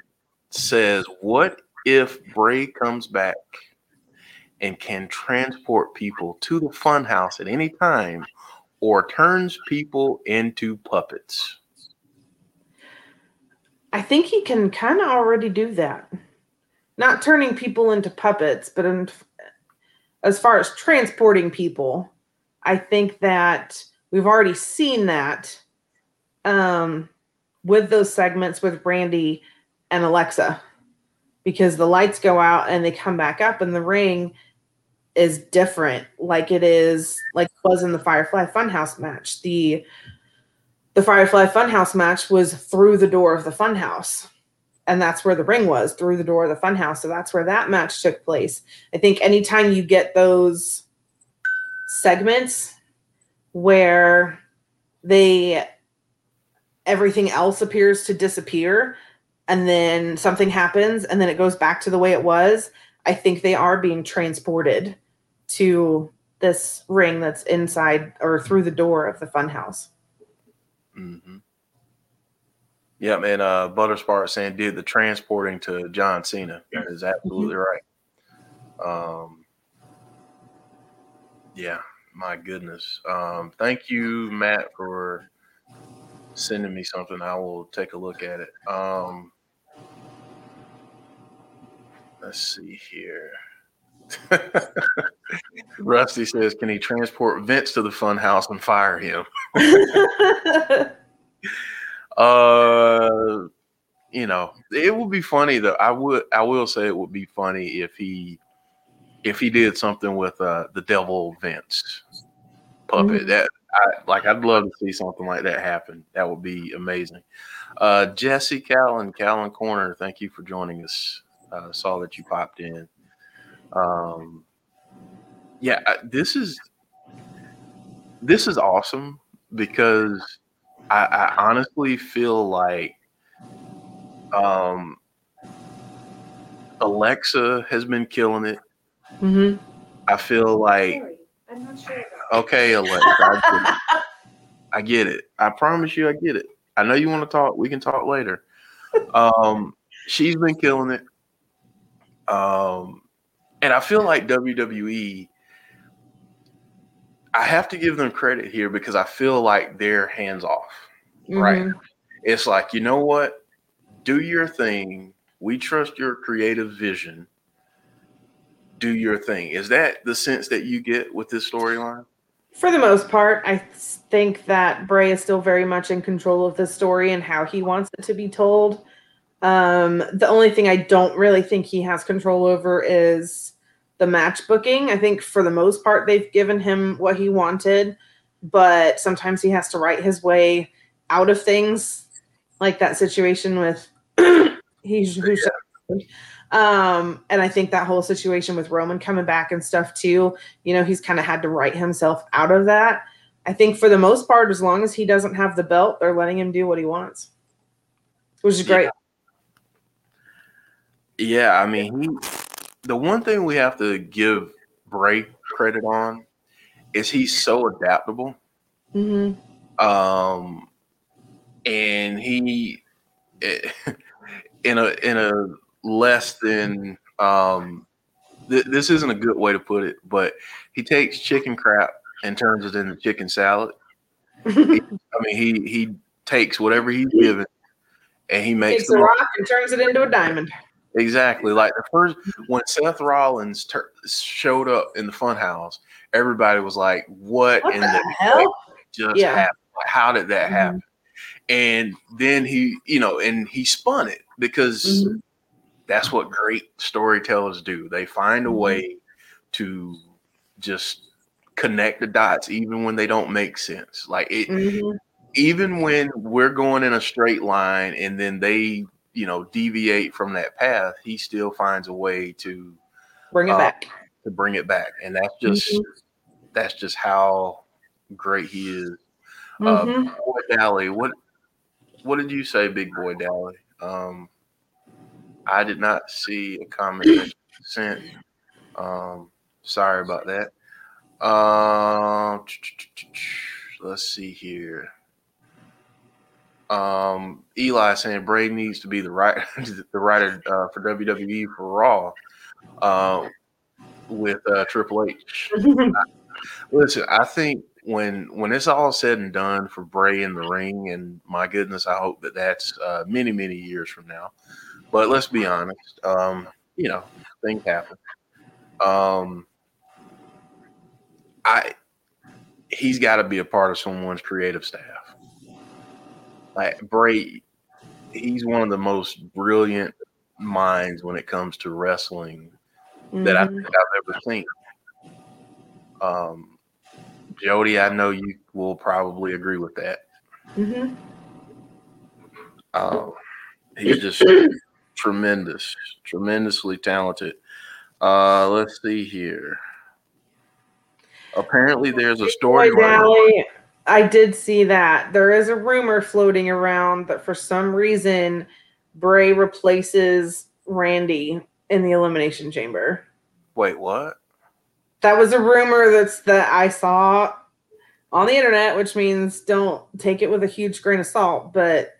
Speaker 2: says, "What if Bray comes back and can transport people to the funhouse at any time, or turns people into puppets?"
Speaker 3: I think he can kind of already do that. Not turning people into puppets, but in, as far as transporting people, I think that we've already seen that um, with those segments with Brandy and Alexa because the lights go out and they come back up and the ring. is different, like it is like it was in the Firefly Funhouse match. The the Firefly Funhouse match was through the door of the Funhouse. And that's where the ring was, through the door of the Funhouse. So that's where that match took place. I think anytime you get those segments where they everything else appears to disappear and then something happens and then it goes back to the way it was i think they are being transported to this ring that's inside or through the door of the funhouse
Speaker 2: Mm-hmm. Yeah, man. Uh, Butterspark saying did the transporting to John Cena. That is absolutely right. Um, yeah, my goodness. Um, thank you, Matt, for sending me something. I will take a look at it. Um, let's see here. Rusty says, "Can he transport Vince to the fun house and fire him?" uh, you know, it would be funny though. I would, I will say, it would be funny if he, if he did something with uh the Devil Vince puppet.
Speaker 3: Mhm.
Speaker 2: That I like. I'd love to see something like that happen. That would be amazing. Uh, Jesse Callan, Callan Corner, thank you for joining us. Uh, saw that you popped in. Um, yeah, this is this is awesome because I, I honestly feel like um, Alexa has been killing it.
Speaker 3: hmm
Speaker 2: I feel like
Speaker 4: sure.
Speaker 2: okay, Alexa, I get, it. I get it. I promise you, I get it. I know you want to talk. We can talk later. Um, she's been killing it. Um, and I feel like WWE. I have to give them credit here because I feel like they're hands off. Right.
Speaker 3: Mhm.
Speaker 2: It's like, you know what? Do your thing. We trust your creative vision. Do your thing. Is that the sense that you get with this storyline?
Speaker 3: For the most part, I think that Bray is still very much in control of the story and how he wants it to be told. Um, the only thing I don't really think he has control over is the match booking. I think for the most part, they've given him what he wanted, but sometimes he has to write his way out of things, like that situation with he's who um, and I think that whole situation with Roman coming back and stuff too, you know, he's kind of had to write himself out of that. I think for the most part, as long as he doesn't have the belt, they're letting him do what he wants, which is great.
Speaker 2: Yeah, I mean, he. The one thing we have to give Bray credit on is he's so adaptable.
Speaker 3: hmm
Speaker 2: um, and he in a in a less than um, th- this isn't a good way to put it, but he takes chicken crap and turns it into chicken salad. I mean, he he takes whatever he's given and he makes
Speaker 3: Takes a rock and turns it into a diamond.
Speaker 2: Exactly. Like the first when Seth Rollins tur showed up in the funhouse, everybody was like, "What,
Speaker 3: What
Speaker 2: in
Speaker 3: the
Speaker 2: the
Speaker 3: hell?
Speaker 2: just
Speaker 3: Yeah.
Speaker 2: happened? How did that
Speaker 3: Mhm.
Speaker 2: happen?" And then he, you know, and he spun it because
Speaker 3: Mhm.
Speaker 2: that's what great storytellers do. They find a
Speaker 3: Mhm.
Speaker 2: way to just connect the dots, even when they don't make sense. Like it,
Speaker 3: Mhm.
Speaker 2: even when we're going in a straight line and then they you know deviate from that path he still finds a way to
Speaker 3: Bring it
Speaker 2: Uh,
Speaker 3: back.
Speaker 2: to bring it back and that's just
Speaker 3: Mhm.
Speaker 2: that's just how great he is uh,
Speaker 3: Mhm.
Speaker 2: boy dally what what did you say big boy dally um i did not see a comment sent um sorry about that um let's see here um, Eli saying Bray needs to be the right the writer uh, for WWE for Raw uh, with uh, Triple H. Listen, I think when when it's all said and done for Bray in the ring, and my goodness, I hope that that's uh, many many years from now. But let's be honest, um, you know, things happen. Um, I he's got to be a part of someone's creative staff like Bray, he's one of the most brilliant minds when it comes to wrestling that I think I've ever seen. Um, Jody, I know you will probably agree with that.
Speaker 3: hmm
Speaker 2: Um, he's just tremendous, tremendously talented. Uh, let's see here. Apparently, there's a
Speaker 3: Boy
Speaker 2: story.
Speaker 3: Valley, I did see that. There is a rumor floating around that for some reason Bray replaces Randy in the Elimination Chamber.
Speaker 2: Wait, what?
Speaker 3: That was a rumor that's that I saw on the internet, which means don't take it with a huge grain of salt, but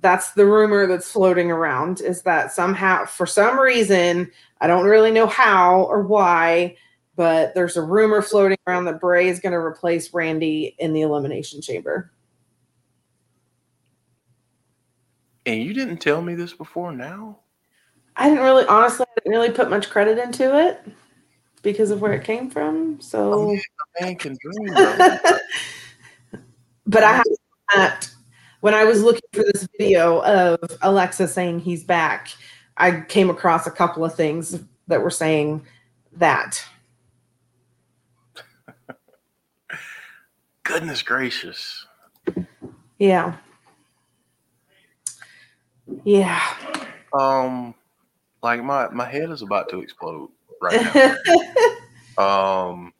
Speaker 3: that's the rumor that's floating around is that somehow for some reason, I don't really know how or why, but there's a rumor floating around that Bray is going to replace Randy in the elimination chamber.
Speaker 2: And you didn't tell me this before now?
Speaker 3: I didn't really honestly I didn't really put much credit into it because of where it came from. So
Speaker 2: Oh, man can dream.
Speaker 3: but I have that when I was looking for this video of Alexa saying he's back, I came across a couple of things that were saying that.
Speaker 2: Goodness gracious.
Speaker 3: Yeah. Yeah.
Speaker 2: Um, like my my head is about to explode right now. Um,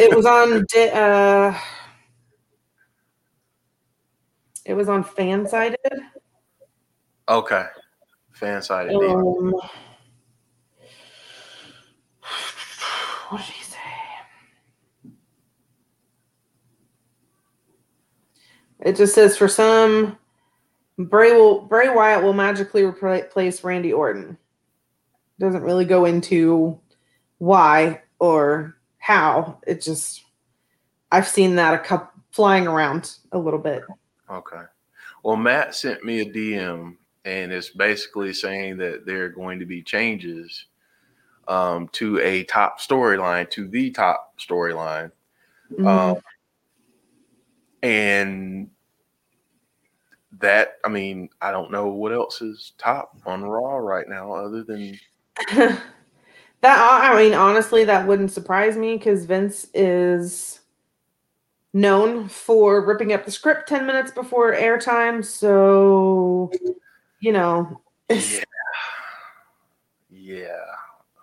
Speaker 2: it
Speaker 3: was on di- uh it was on Fansided.
Speaker 2: okay. Fan sided.
Speaker 3: Um, what did he say? It just says for some, Bray will Bray Wyatt will magically replace Randy Orton. Doesn't really go into why or how. It just I've seen that a couple flying around a little bit.
Speaker 2: Okay. Well, Matt sent me a DM and it's basically saying that there are going to be changes um, to a top storyline, to the top storyline.
Speaker 3: Mhm.
Speaker 2: Um, and that, I mean, I don't know what else is top on Raw right now other than
Speaker 3: that I mean, honestly, that wouldn't surprise me because Vince is known for ripping up the script ten minutes before airtime. So, you know,
Speaker 2: yeah, yeah.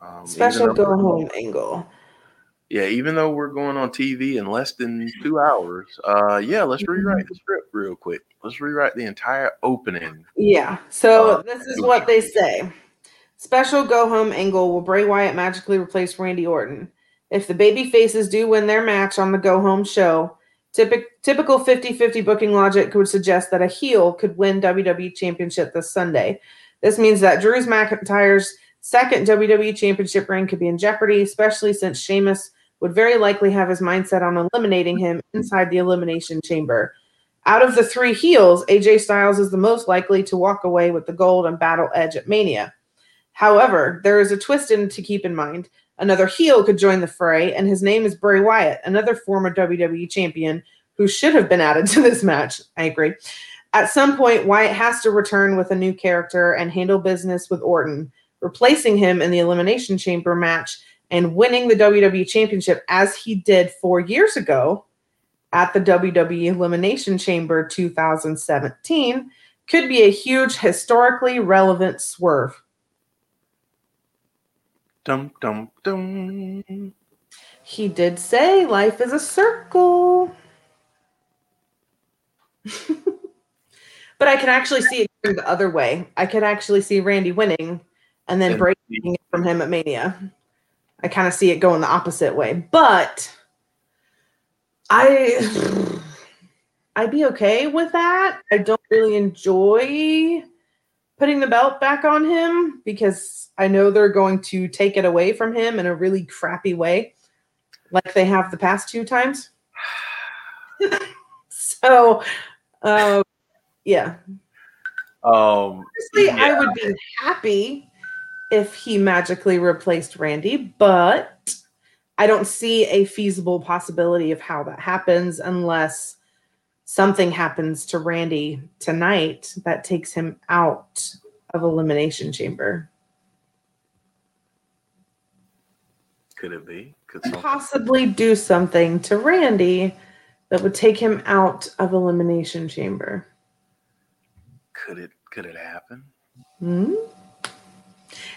Speaker 2: Um,
Speaker 3: special go home angle.
Speaker 2: Yeah, even though we're going on TV in less than two hours, uh, yeah, let's rewrite the script real quick. Let's rewrite the entire opening.
Speaker 3: Yeah. So
Speaker 2: Uh,
Speaker 3: this is what they say. Special go home angle will Bray Wyatt magically replace Randy Orton. If the baby faces do win their match on the go home show, typic, typical 50 50 booking logic would suggest that a heel could win WWE Championship this Sunday. This means that Drew McIntyre's second WWE Championship reign could be in jeopardy, especially since Sheamus would very likely have his mindset on eliminating him inside the Elimination Chamber. Out of the three heels, AJ Styles is the most likely to walk away with the gold and battle edge at Mania. However, there is a twist in to keep in mind. Another heel could join the fray, and his name is Bray Wyatt, another former WWE champion who should have been added to this match. I agree. At some point, Wyatt has to return with a new character and handle business with Orton, replacing him in the Elimination Chamber match and winning the WWE Championship as he did four years ago at the WWE Elimination Chamber 2017 could be a huge historically relevant swerve.
Speaker 2: Dum dum dum.
Speaker 3: He did say life is a circle. but I can actually see it the other way. I can actually see Randy winning and then
Speaker 2: And-
Speaker 3: breaking it from him at Mania. I kind of see it going the opposite way. But I I'd be okay with that. I don't really enjoy putting the belt back on him because I know they're going to take it away from him in a really crappy way, like they have the past two times. so, uh, yeah.
Speaker 2: Um,
Speaker 3: Honestly, I would be happy if he magically replaced Randy, but I don't see a feasible possibility of how that happens unless something happens to Randy tonight that takes him out of elimination chamber.
Speaker 2: could it be? Could something-
Speaker 3: possibly do something to Randy that would take him out of Elimination Chamber.
Speaker 2: could it could it happen?
Speaker 3: Hmm?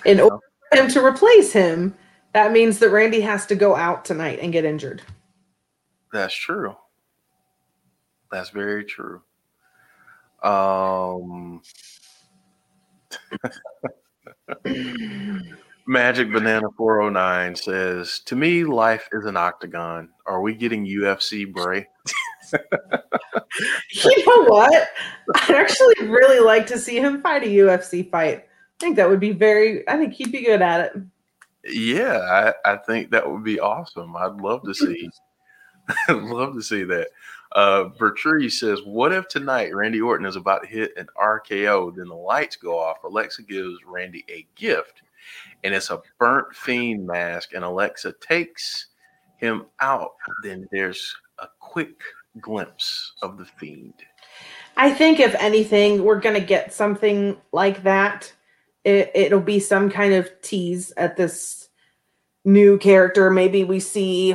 Speaker 3: In order for him to replace him, that means that Randy has to go out tonight and get injured.
Speaker 2: That's true. That's very true. Um, Magic Banana 409 says, To me, life is an octagon. Are we getting UFC Bray?
Speaker 3: You know what? I'd actually really like to see him fight a UFC fight. I think that would be very, I think he'd be good at it.
Speaker 2: Yeah, I, I think that would be awesome. I'd love to see. I'd love to see that. Uh, Bertree says, "What if tonight Randy Orton is about to hit an RKO, then the lights go off? Alexa gives Randy a gift, and it's a burnt fiend mask, and Alexa takes him out. Then there's a quick glimpse of the fiend.
Speaker 3: I think if anything, we're gonna get something like that. It, it'll be some kind of tease at this new character. Maybe we see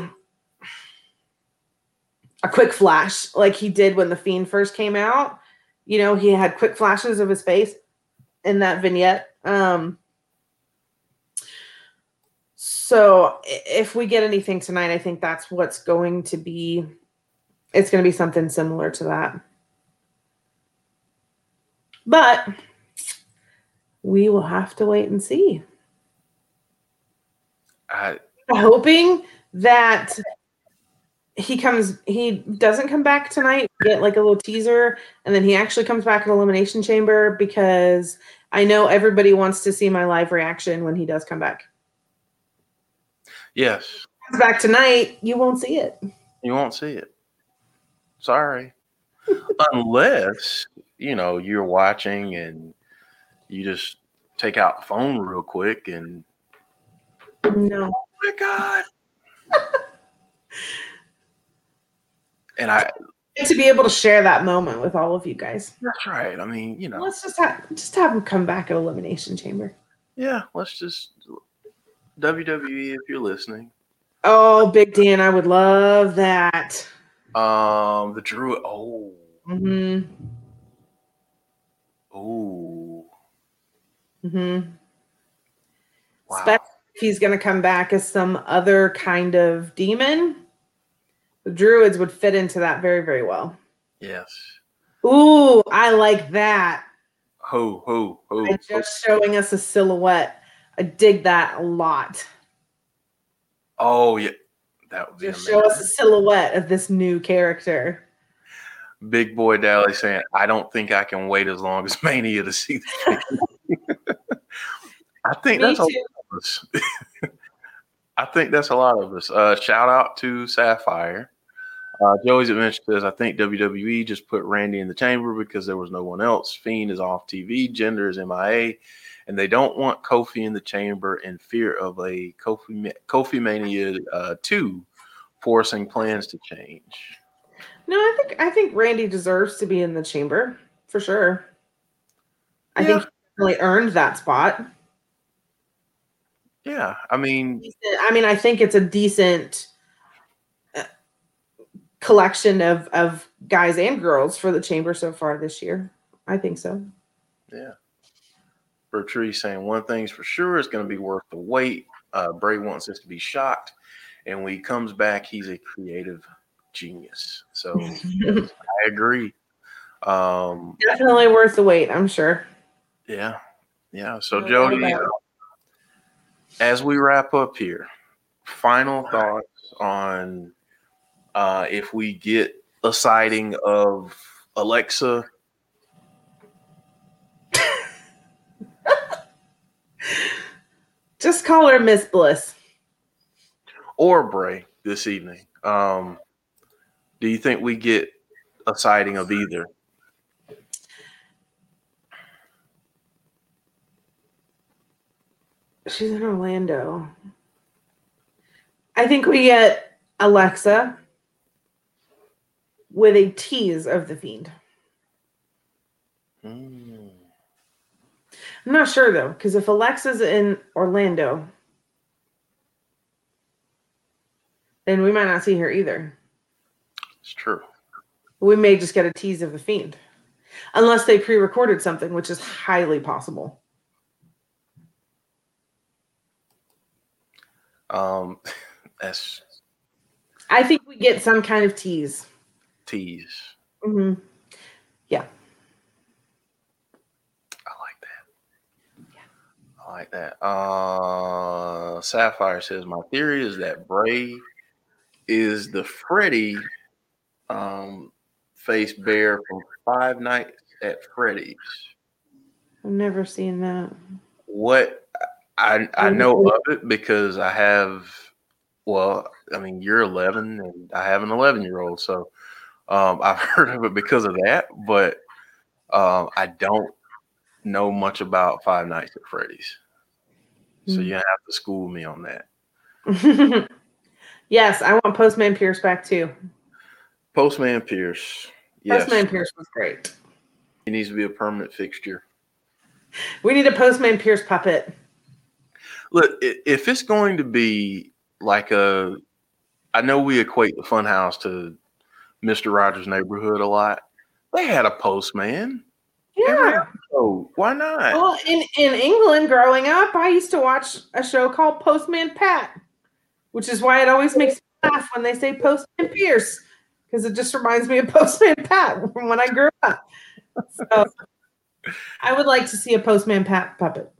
Speaker 3: a quick flash, like he did when the Fiend first came out. You know, he had quick flashes of his face in that vignette. Um, so if we get anything tonight, I think that's what's going to be. It's going to be something similar to that. But we will have to wait and see.
Speaker 2: I
Speaker 3: Hoping that he comes, he doesn't come back tonight. Get like a little teaser, and then he actually comes back in Elimination Chamber because I know everybody wants to see my live reaction when he does come back.
Speaker 2: yes,
Speaker 3: Comes back tonight, you won't see it.
Speaker 2: you won't see it. Sorry, unless you know you're watching and you just take out the phone real quick and
Speaker 3: No.
Speaker 2: oh my god and i
Speaker 3: To be able to share that moment with all of you guys.
Speaker 2: that's right i mean you know
Speaker 3: Let's just have just have him come back at Elimination Chamber.
Speaker 2: yeah let's just wwe if you're listening
Speaker 3: Oh, Big Dan, I would love that.
Speaker 2: um the druid oh
Speaker 3: hmm
Speaker 2: oh
Speaker 3: hmm
Speaker 2: wow
Speaker 3: Especially if he's going to come back as some other kind of demon. The druids would fit into that very, very well.
Speaker 2: yes
Speaker 3: Ooh, I like that.
Speaker 2: ho ho ho
Speaker 3: And just showing us a silhouette. I dig that a lot.
Speaker 2: oh yeah that would be
Speaker 3: Just
Speaker 2: amazing.
Speaker 3: show us a silhouette of this new character.
Speaker 2: Big boy Dally saying, I don't think I can wait as long as Mania to see the. I think
Speaker 3: Me
Speaker 2: that's a lot of us. I think that's a lot of us. Uh, shout out to Sapphire. Uh, Joey's Adventure says, I think WWE just put Randy in the chamber because there was no one else. Fiend is off TV, gender is MIA, and they don't want Kofi in the chamber in fear of a Kofi, Kofi Mania uh, 2 forcing plans to change.
Speaker 3: No, I think I think Randy deserves to be in the chamber for sure. I think he really earned that spot.
Speaker 2: Yeah, I mean,
Speaker 3: I mean, I think it's a decent uh, collection of of guys and girls for the chamber so far this year. I think so.
Speaker 2: Yeah. Bertree saying one thing's for sure, it's going to be worth the wait. Uh, Bray wants us to be shocked. And when he comes back, he's a creative genius. So I agree. Um,
Speaker 3: Definitely worth the wait. I'm sure.
Speaker 2: yeah. Yeah. So, Jody,
Speaker 3: doubt about it.
Speaker 2: As we wrap up here, final thoughts on uh, if we get a sighting of Alexa
Speaker 3: Just call her Miss Bliss.
Speaker 2: or Bray this evening. Um, do you think we get a sighting of either?
Speaker 3: She's in Orlando. I think we get Alexa with a tease of the fiend.
Speaker 2: Hmm.
Speaker 3: I'm not sure though, because if Alexa's in Orlando, then we might not see her either.
Speaker 2: It's true.
Speaker 3: We may just get a tease of the fiend, unless they pre-recorded something, which is highly possible.
Speaker 2: Um, that's
Speaker 3: I think we get some kind of tease.
Speaker 2: tease.
Speaker 3: hmm Yeah.
Speaker 2: I like that. Yeah. I like that. Uh, Sapphire says my theory is that Bray is the Freddy um, Fazbear from Five Nights at Freddy's.
Speaker 3: I've never seen that.
Speaker 2: What I I know of it because I have. Well, I mean, you're 11, and I have an 11 year old, so um, I've heard of it because of that. But um, I don't know much about Five Nights at Freddy's, so
Speaker 3: Hmm.
Speaker 2: you have to school me on that.
Speaker 3: yes, I want Postman Pierce back too.
Speaker 2: Postman Pierce, yes,
Speaker 3: Postman Pierce was great.
Speaker 2: he needs to be a permanent fixture.
Speaker 3: We need a Postman Pierce puppet.
Speaker 2: Look, if it's going to be like a, I know we equate the Funhouse to Mister Rogers' Neighborhood a lot. They had a postman.
Speaker 3: Yeah.
Speaker 2: Oh, why not?
Speaker 3: Well, in, in England growing up, I used to watch a show called Postman Pat, which is why it always makes me laugh when they say Postman Pierce, because it just reminds me of Postman Pat from when I grew up. So I would like to see a Postman Pat puppet.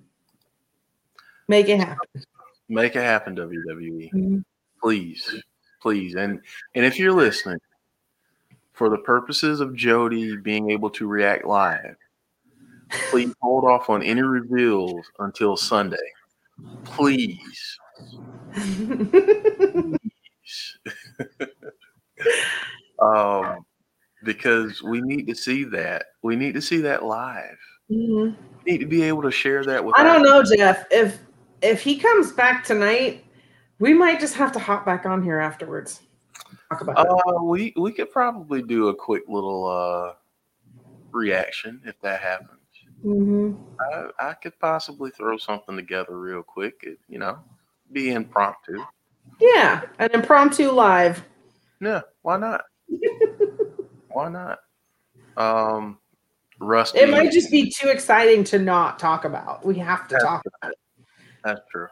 Speaker 3: Make it happen.
Speaker 2: Make it happen, WWE.
Speaker 3: Mhm.
Speaker 2: Please, please, and and if you're listening, for the purposes of Jody being able to react live, please hold off on any reveals until Sunday. Please. um, because we need to see that. We need to see that live.
Speaker 3: Mhm.
Speaker 2: We need to be able to share that with.
Speaker 3: I don't know, Jeff. If if he comes back tonight, we might just have to hop back on here afterwards. Talk about.
Speaker 2: Uh, we we could probably do a quick little uh reaction if that happens.
Speaker 3: Mhm.
Speaker 2: I, I could possibly throw something together real quick. It, you know, be impromptu.
Speaker 3: Yeah, an impromptu live.
Speaker 2: Yeah, why not? why not? Um, Rusty.
Speaker 3: It might just be too exciting to not talk about. We have to talk about it.
Speaker 2: That's true.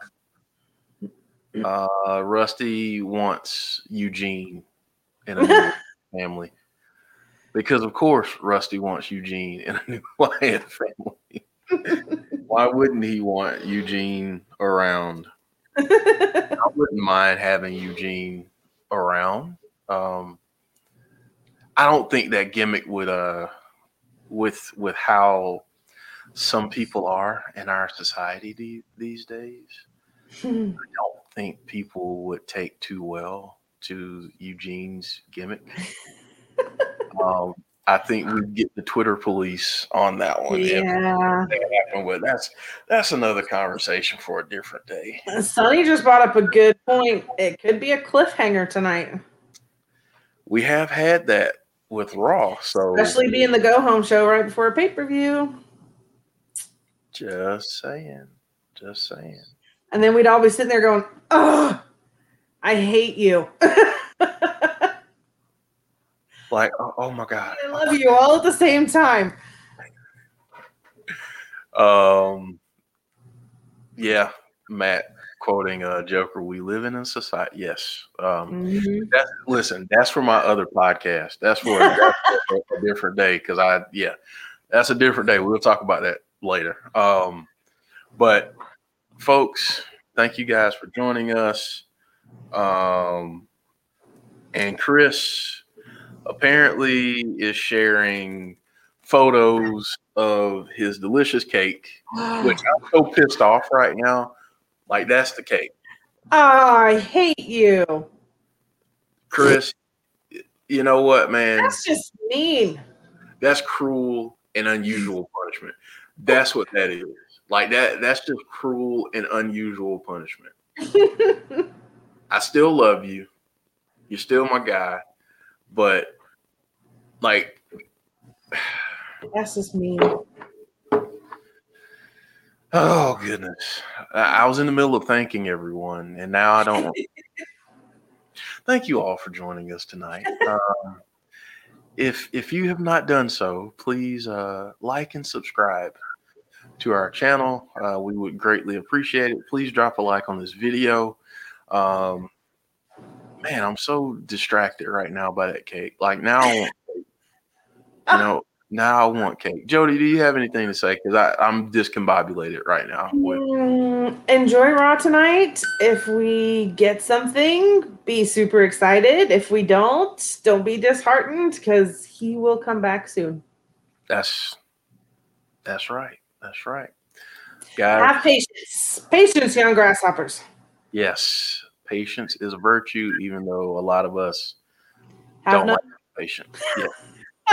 Speaker 2: Uh, Rusty wants Eugene in a new family because, of course, Rusty wants Eugene in a new Wyatt family. Why wouldn't he want Eugene around? I wouldn't mind having Eugene around. Um, I don't think that gimmick would, uh, with with how some people are in our society the- these days. I don't think people would take too well to Eugene's gimmick. um, I think we'd get the Twitter police on that one.
Speaker 3: yeah.
Speaker 2: But that's that's another conversation for a different day.
Speaker 3: Sonny just brought up a good point. It could be a cliffhanger tonight,
Speaker 2: We have had that with Raw, so
Speaker 3: especially being the go home show right before a pay per view.
Speaker 2: Just saying, just saying.
Speaker 3: And then we'd all be sitting there going, Oh, I hate you.
Speaker 2: Like, oh, oh my god.
Speaker 3: I love you all at the same time.
Speaker 2: Um, yeah, Matt quoting uh Joker. We live in a society. Yes. Um,
Speaker 3: Mhm.
Speaker 2: That's, listen, that's for my other podcast. That's for, that's for a different day because I, yeah, that's a different day. We'll talk about that later. Um, but folks, thank you guys for joining us. Um, and Chris apparently is sharing photos of his delicious cake, which I'm so pissed off right now. Like that's the cake.
Speaker 3: Oh, I hate you.
Speaker 2: Chris, you know what, man?
Speaker 3: That's just mean.
Speaker 2: That's cruel and unusual punishment. That's what that is. Like that. That's just cruel and unusual punishment. I still love you. You're still my guy, but like,
Speaker 3: That's just mean.
Speaker 2: oh goodness, I I was in the middle of thanking everyone, and now I don't. thank you all for joining us tonight. Um, if if you have not done so, please uh, like and subscribe to our channel. Uh, we would greatly appreciate it. Please drop a like on this video. Um, man, I'm so distracted right now by that cake. Like now, you know, now I want cake. Jody, do you have anything to say? Because I'm discombobulated right now.
Speaker 3: Mm, enjoy Raw tonight. If we get something, be super excited. If we don't, don't be disheartened because he will come back soon.
Speaker 2: That's that's right. That's right. Guys,
Speaker 3: Have patience. Patience, young grasshoppers.
Speaker 2: yes, patience is a virtue, even though a lot of us
Speaker 3: Have
Speaker 2: don't
Speaker 3: no-
Speaker 2: like patient. Yeah,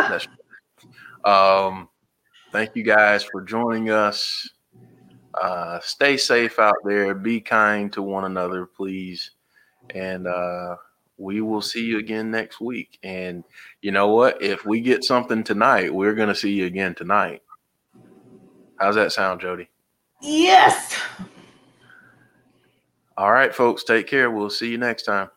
Speaker 2: that's um. Thank you guys for joining us. Uh, stay safe out there. Be kind to one another, please. And uh, we will see you again next week. And you know what? If we get something tonight, we're going to see you again tonight. How's that sound, Jody?
Speaker 3: Yes.
Speaker 2: All right, folks. Take care. We'll see you next time.